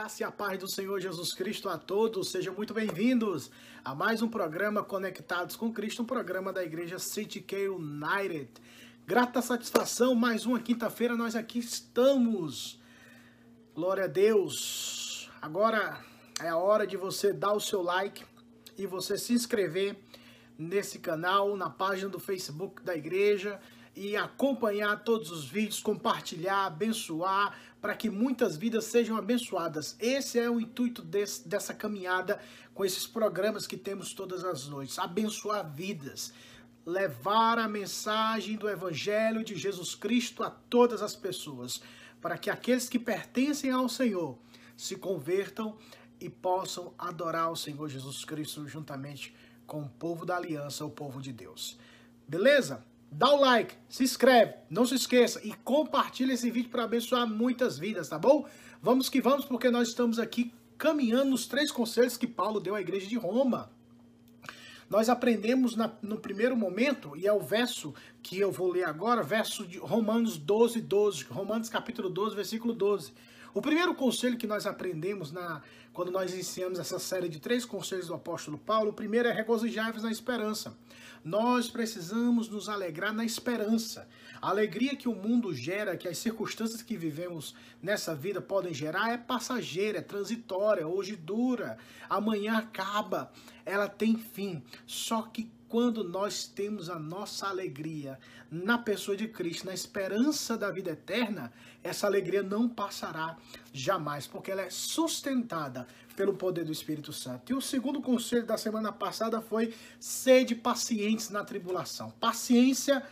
graça e a paz do Senhor Jesus Cristo a todos. Sejam muito bem-vindos a mais um programa Conectados com Cristo, um programa da igreja City K United. Grata satisfação, mais uma quinta-feira nós aqui estamos. Glória a Deus. Agora é a hora de você dar o seu like e você se inscrever nesse canal, na página do Facebook da igreja e acompanhar todos os vídeos, compartilhar, abençoar, para que muitas vidas sejam abençoadas. Esse é o intuito desse, dessa caminhada com esses programas que temos todas as noites: abençoar vidas, levar a mensagem do Evangelho de Jesus Cristo a todas as pessoas, para que aqueles que pertencem ao Senhor se convertam e possam adorar o Senhor Jesus Cristo juntamente com o povo da aliança, o povo de Deus. Beleza? Dá o like, se inscreve, não se esqueça e compartilha esse vídeo para abençoar muitas vidas, tá bom? Vamos que vamos, porque nós estamos aqui caminhando nos três conselhos que Paulo deu à igreja de Roma. Nós aprendemos na, no primeiro momento, e é o verso que eu vou ler agora, verso de Romanos 12, 12, Romanos capítulo 12, versículo 12. O primeiro conselho que nós aprendemos na, quando nós iniciamos essa série de três conselhos do apóstolo Paulo, o primeiro é regozijar-vos na esperança. Nós precisamos nos alegrar na esperança. A alegria que o mundo gera, que as circunstâncias que vivemos nessa vida podem gerar, é passageira, é transitória, hoje dura, amanhã acaba, ela tem fim. Só que quando nós temos a nossa alegria na pessoa de Cristo, na esperança da vida eterna, essa alegria não passará jamais, porque ela é sustentada pelo poder do Espírito Santo. E o segundo conselho da semana passada foi sede pacientes na tribulação. Paciência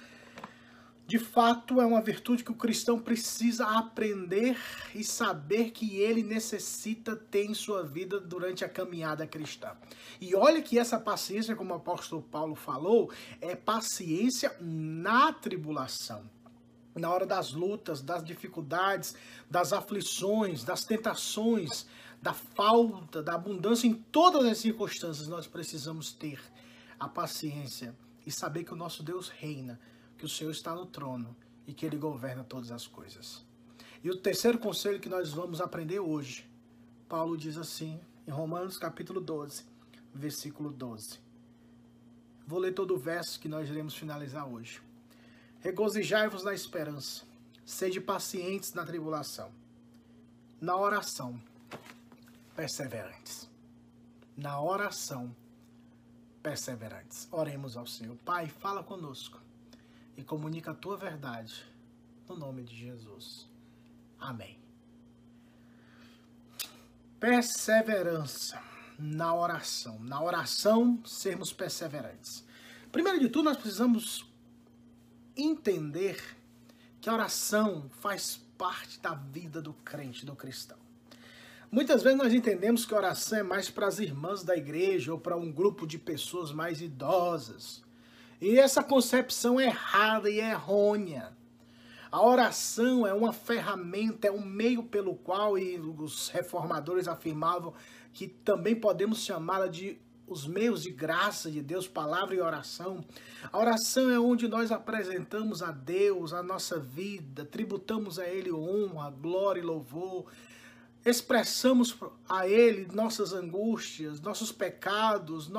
de fato, é uma virtude que o cristão precisa aprender e saber que ele necessita ter em sua vida durante a caminhada cristã. E olha que essa paciência, como o apóstolo Paulo falou, é paciência na tribulação. Na hora das lutas, das dificuldades, das aflições, das tentações, da falta, da abundância, em todas as circunstâncias, nós precisamos ter a paciência e saber que o nosso Deus reina que o Senhor está no trono e que ele governa todas as coisas. E o terceiro conselho que nós vamos aprender hoje, Paulo diz assim, em Romanos capítulo 12, versículo 12. Vou ler todo o verso que nós iremos finalizar hoje. Regozijai-vos na esperança, sede pacientes na tribulação, na oração, perseverantes. Na oração, perseverantes. Oremos ao Senhor. Pai, fala conosco e comunica a tua verdade. No nome de Jesus. Amém. Perseverança na oração. Na oração, sermos perseverantes. Primeiro de tudo, nós precisamos entender que a oração faz parte da vida do crente, do cristão. Muitas vezes nós entendemos que a oração é mais para as irmãs da igreja ou para um grupo de pessoas mais idosas. E essa concepção é errada e errônea. A oração é uma ferramenta, é um meio pelo qual, e os reformadores afirmavam que também podemos chamá-la de os meios de graça de Deus, palavra e oração. A oração é onde nós apresentamos a Deus a nossa vida, tributamos a Ele honra, glória e louvor, expressamos a Ele nossas angústias, nossos pecados.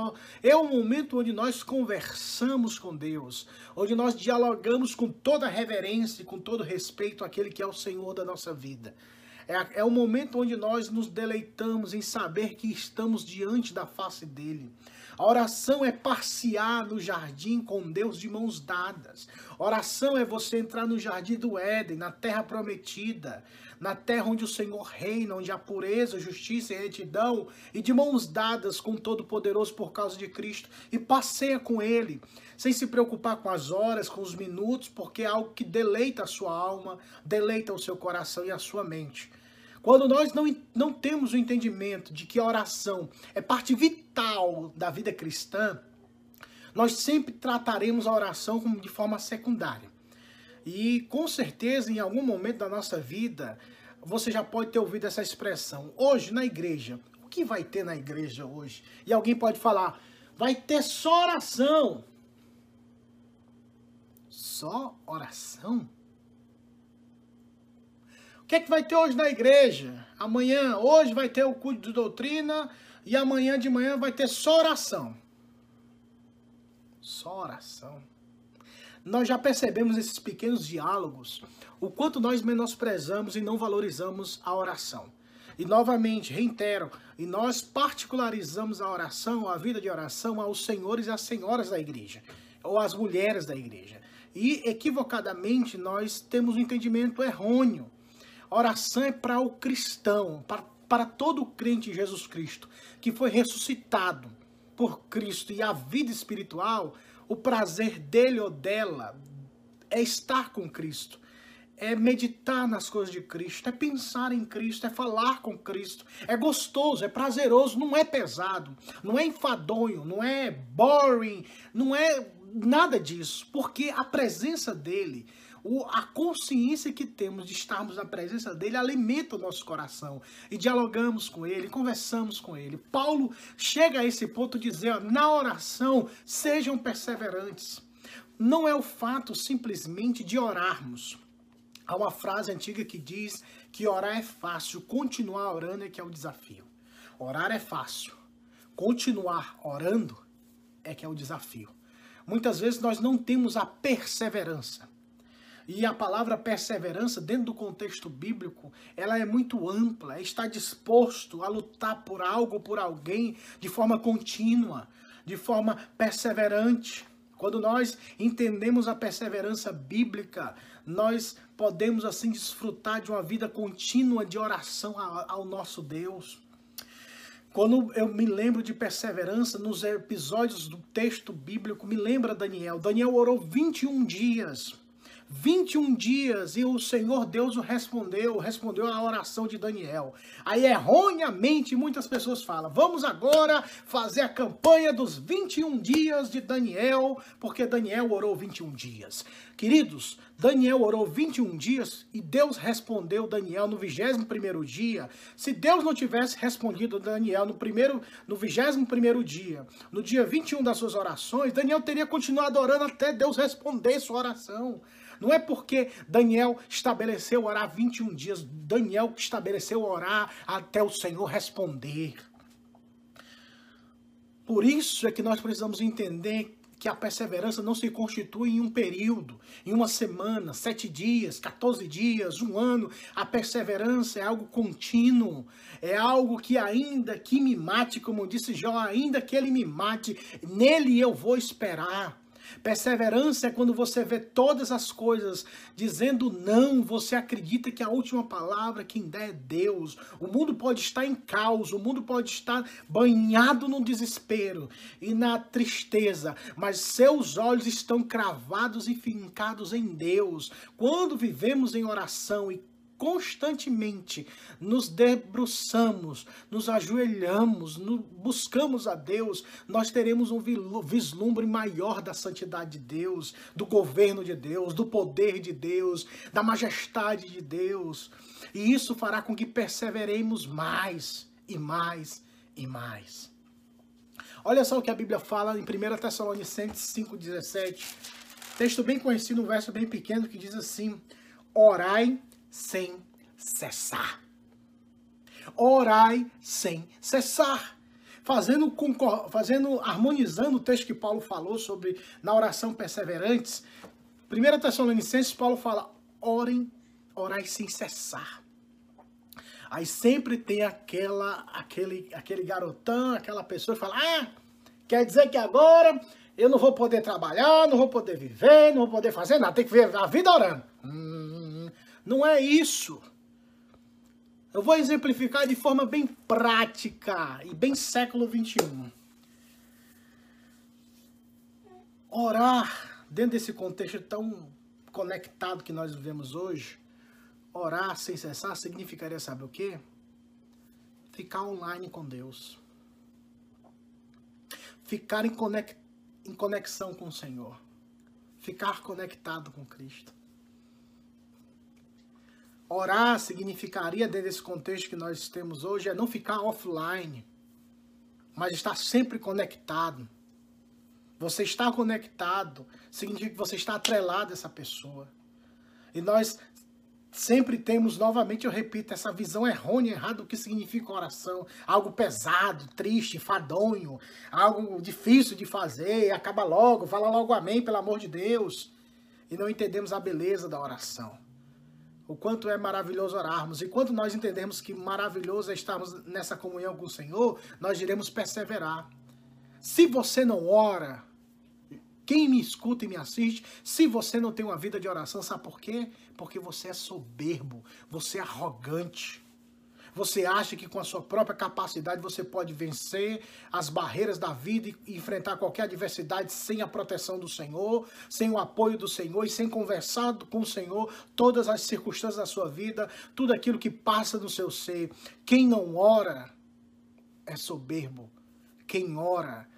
É um momento onde nós conversamos com Deus, onde nós dialogamos com toda reverência e com todo respeito àquele que é o Senhor da nossa vida. É, é o momento onde nós nos deleitamos em saber que estamos diante da face dele. A oração é passear no jardim com Deus de mãos dadas. Oração é você entrar no jardim do Éden, na terra prometida, na terra onde o Senhor reina, onde há pureza, justiça e retidão, e de mãos dadas com o Todo-Poderoso por causa de Cristo, e passeia com Ele, sem se preocupar com as horas, com os minutos, porque é algo que deleita a sua alma, deleita o seu coração e a sua mente. Quando nós não, não temos o entendimento de que a oração é parte vital da vida cristã, nós sempre trataremos a oração como de forma secundária. E com certeza, em algum momento da nossa vida, você já pode ter ouvido essa expressão. Hoje, na igreja, o que vai ter na igreja hoje? E alguém pode falar, vai ter só oração. Só oração? Que é que vai ter hoje na igreja? Amanhã, hoje vai ter o culto de doutrina e amanhã de manhã vai ter só oração. Só oração. Nós já percebemos esses pequenos diálogos, o quanto nós menosprezamos e não valorizamos a oração. E novamente, reitero, e nós particularizamos a oração, a vida de oração aos senhores e às senhoras da igreja, ou às mulheres da igreja. E equivocadamente nós temos um entendimento errôneo. A oração é para o cristão, para, para todo crente em Jesus Cristo, que foi ressuscitado por Cristo e a vida espiritual, o prazer dele ou dela é estar com Cristo é meditar nas coisas de Cristo, é pensar em Cristo, é falar com Cristo. É gostoso, é prazeroso, não é pesado, não é enfadonho, não é boring, não é nada disso, porque a presença dele, a consciência que temos de estarmos na presença dele alimenta o nosso coração e dialogamos com ele, conversamos com ele. Paulo chega a esse ponto dizendo: na oração sejam perseverantes. Não é o fato simplesmente de orarmos Há uma frase antiga que diz que orar é fácil, continuar orando é que é o desafio. Orar é fácil, continuar orando é que é o desafio. Muitas vezes nós não temos a perseverança. E a palavra perseverança, dentro do contexto bíblico, ela é muito ampla, é disposto a lutar por algo, por alguém, de forma contínua, de forma perseverante. Quando nós entendemos a perseverança bíblica, nós podemos assim desfrutar de uma vida contínua de oração ao nosso Deus. Quando eu me lembro de perseverança nos episódios do texto bíblico, me lembra Daniel. Daniel orou 21 dias 21 dias e o Senhor Deus o respondeu, respondeu a oração de Daniel. Aí erroneamente muitas pessoas falam: "Vamos agora fazer a campanha dos 21 dias de Daniel, porque Daniel orou 21 dias". Queridos, Daniel orou 21 dias e Deus respondeu Daniel no 21º dia. Se Deus não tivesse respondido Daniel no primeiro no 21º dia, no dia 21 das suas orações, Daniel teria continuado orando até Deus responder sua oração. Não é porque Daniel estabeleceu orar 21 dias, Daniel que estabeleceu orar até o Senhor responder. Por isso é que nós precisamos entender que a perseverança não se constitui em um período, em uma semana, sete dias, 14 dias, um ano. A perseverança é algo contínuo, é algo que ainda que me mate, como disse Jó, ainda que ele me mate, nele eu vou esperar. Perseverança é quando você vê todas as coisas dizendo não, você acredita que a última palavra quem dá é Deus. O mundo pode estar em caos, o mundo pode estar banhado no desespero e na tristeza, mas seus olhos estão cravados e fincados em Deus. Quando vivemos em oração e constantemente nos debruçamos, nos ajoelhamos, buscamos a Deus, nós teremos um vislumbre maior da santidade de Deus, do governo de Deus, do poder de Deus, da majestade de Deus. E isso fará com que perseveremos mais e mais e mais. Olha só o que a Bíblia fala em 1 Tessalonicenses 5,17. Texto bem conhecido, um verso bem pequeno que diz assim: Orai sem cessar. Orai sem cessar. Fazendo, fazendo, harmonizando o texto que Paulo falou sobre na oração perseverantes. 1 Tessalonicenses, Paulo fala: orem, orai sem cessar. Aí sempre tem aquela, aquele, aquele garotão, aquela pessoa que fala: Ah, quer dizer que agora eu não vou poder trabalhar, não vou poder viver, não vou poder fazer nada, tem que viver a vida orando. Hum, não é isso. Eu vou exemplificar de forma bem prática e bem século 21. Orar, dentro desse contexto tão conectado que nós vivemos hoje, orar sem cessar significaria, sabe o quê? Ficar online com Deus. Ficar em, em conexão com o Senhor. Ficar conectado com Cristo. Orar significaria, dentro desse contexto que nós temos hoje, é não ficar offline, mas estar sempre conectado. Você está conectado significa que você está atrelado a essa pessoa. E nós sempre temos, novamente eu repito, essa visão errônea, errada do que significa oração. Algo pesado, triste, fadonho, algo difícil de fazer, acaba logo, fala logo amém, pelo amor de Deus. E não entendemos a beleza da oração. O quanto é maravilhoso orarmos. E quando nós entendemos que maravilhoso é estarmos nessa comunhão com o Senhor, nós iremos perseverar. Se você não ora, quem me escuta e me assiste, se você não tem uma vida de oração, sabe por quê? Porque você é soberbo, você é arrogante. Você acha que com a sua própria capacidade você pode vencer as barreiras da vida e enfrentar qualquer adversidade sem a proteção do Senhor, sem o apoio do Senhor e sem conversar com o Senhor todas as circunstâncias da sua vida, tudo aquilo que passa no seu ser. Quem não ora é soberbo. Quem ora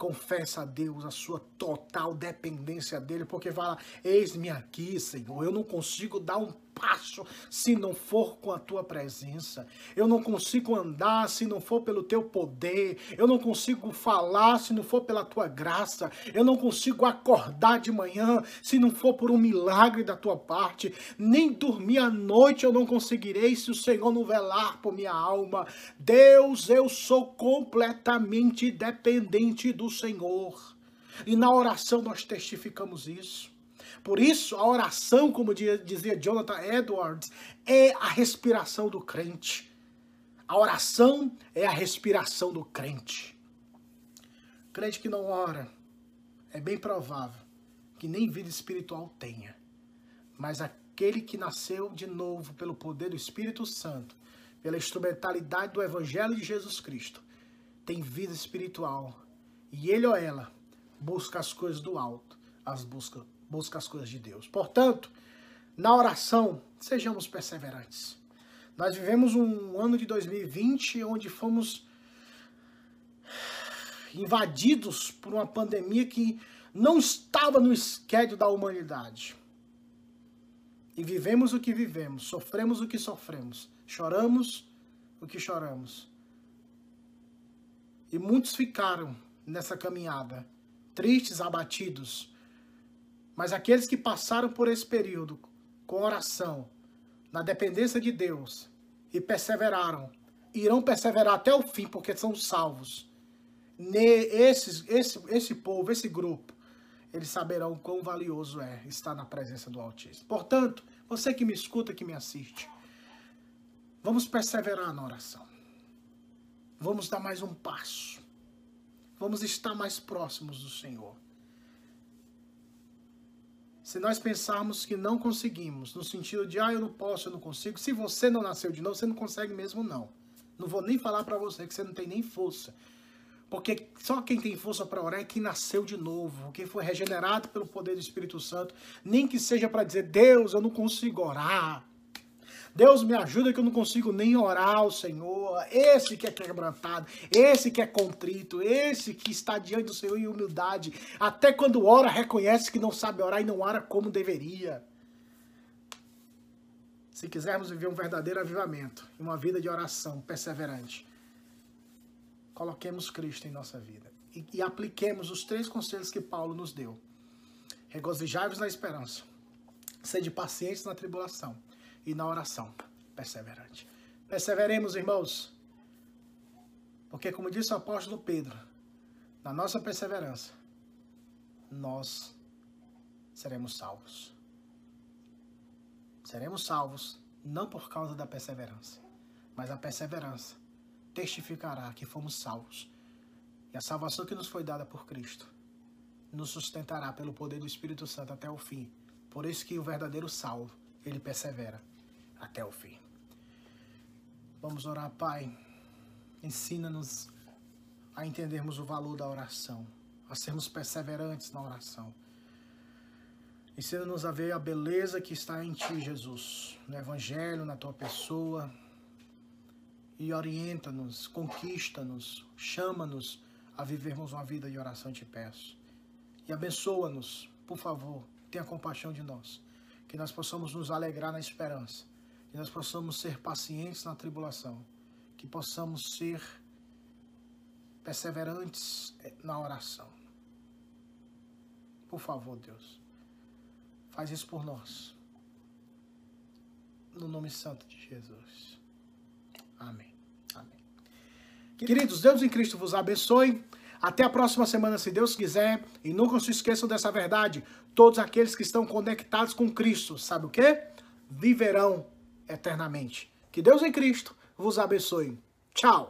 confessa a Deus a sua total dependência dele, porque fala: Eis-me aqui, Senhor, eu não consigo dar um passo se não for com a tua presença. Eu não consigo andar se não for pelo teu poder. Eu não consigo falar se não for pela tua graça. Eu não consigo acordar de manhã se não for por um milagre da tua parte. Nem dormir à noite eu não conseguirei se o Senhor não velar por minha alma. Deus, eu sou completamente dependente do Senhor. E na oração nós testificamos isso. Por isso, a oração, como dizia Jonathan Edwards, é a respiração do crente. A oração é a respiração do crente. Crente que não ora, é bem provável que nem vida espiritual tenha. Mas aquele que nasceu de novo pelo poder do Espírito Santo, pela instrumentalidade do Evangelho de Jesus Cristo, tem vida espiritual. E ele ou ela busca as coisas do alto, as busca busca as coisas de Deus. Portanto, na oração, sejamos perseverantes. Nós vivemos um ano de 2020 onde fomos invadidos por uma pandemia que não estava no esquédio da humanidade. E vivemos o que vivemos, sofremos o que sofremos, choramos o que choramos. E muitos ficaram nessa caminhada, tristes, abatidos, mas aqueles que passaram por esse período com oração, na dependência de Deus e perseveraram, irão perseverar até o fim, porque são salvos. Esse, esse, esse povo, esse grupo, eles saberão quão valioso é estar na presença do Altíssimo. Portanto, você que me escuta, que me assiste, vamos perseverar na oração. Vamos dar mais um passo. Vamos estar mais próximos do Senhor. Se nós pensarmos que não conseguimos, no sentido de, ah, eu não posso, eu não consigo, se você não nasceu de novo, você não consegue mesmo não. Não vou nem falar para você que você não tem nem força. Porque só quem tem força para orar é quem nasceu de novo, quem foi regenerado pelo poder do Espírito Santo. Nem que seja para dizer, Deus, eu não consigo orar. Deus me ajuda que eu não consigo nem orar ao Senhor. Esse que é quebrantado, esse que é contrito, esse que está diante do Senhor em humildade. Até quando ora, reconhece que não sabe orar e não ora como deveria. Se quisermos viver um verdadeiro avivamento, uma vida de oração perseverante, coloquemos Cristo em nossa vida e, e apliquemos os três conselhos que Paulo nos deu. Regozijai-vos na esperança, sede pacientes na tribulação e na oração perseverante. Perseveremos, irmãos, porque, como disse o apóstolo Pedro, na nossa perseverança, nós seremos salvos. Seremos salvos não por causa da perseverança, mas a perseverança testificará que fomos salvos. E a salvação que nos foi dada por Cristo nos sustentará pelo poder do Espírito Santo até o fim. Por isso que o verdadeiro salvo, ele persevera até o fim. Vamos orar, Pai. Ensina-nos a entendermos o valor da oração, a sermos perseverantes na oração. Ensina-nos a ver a beleza que está em Ti, Jesus, no Evangelho, na Tua pessoa. E orienta-nos, conquista-nos, chama-nos a vivermos uma vida de oração, te peço. E abençoa-nos, por favor, tenha compaixão de nós. Que nós possamos nos alegrar na esperança que nós possamos ser pacientes na tribulação, que possamos ser perseverantes na oração. Por favor, Deus, faz isso por nós. No nome santo de Jesus. Amém. Amém. Queridos, Deus em Cristo vos abençoe. Até a próxima semana, se Deus quiser. E nunca se esqueçam dessa verdade. Todos aqueles que estão conectados com Cristo, sabe o que? Viverão eternamente. Que Deus em Cristo vos abençoe. Tchau.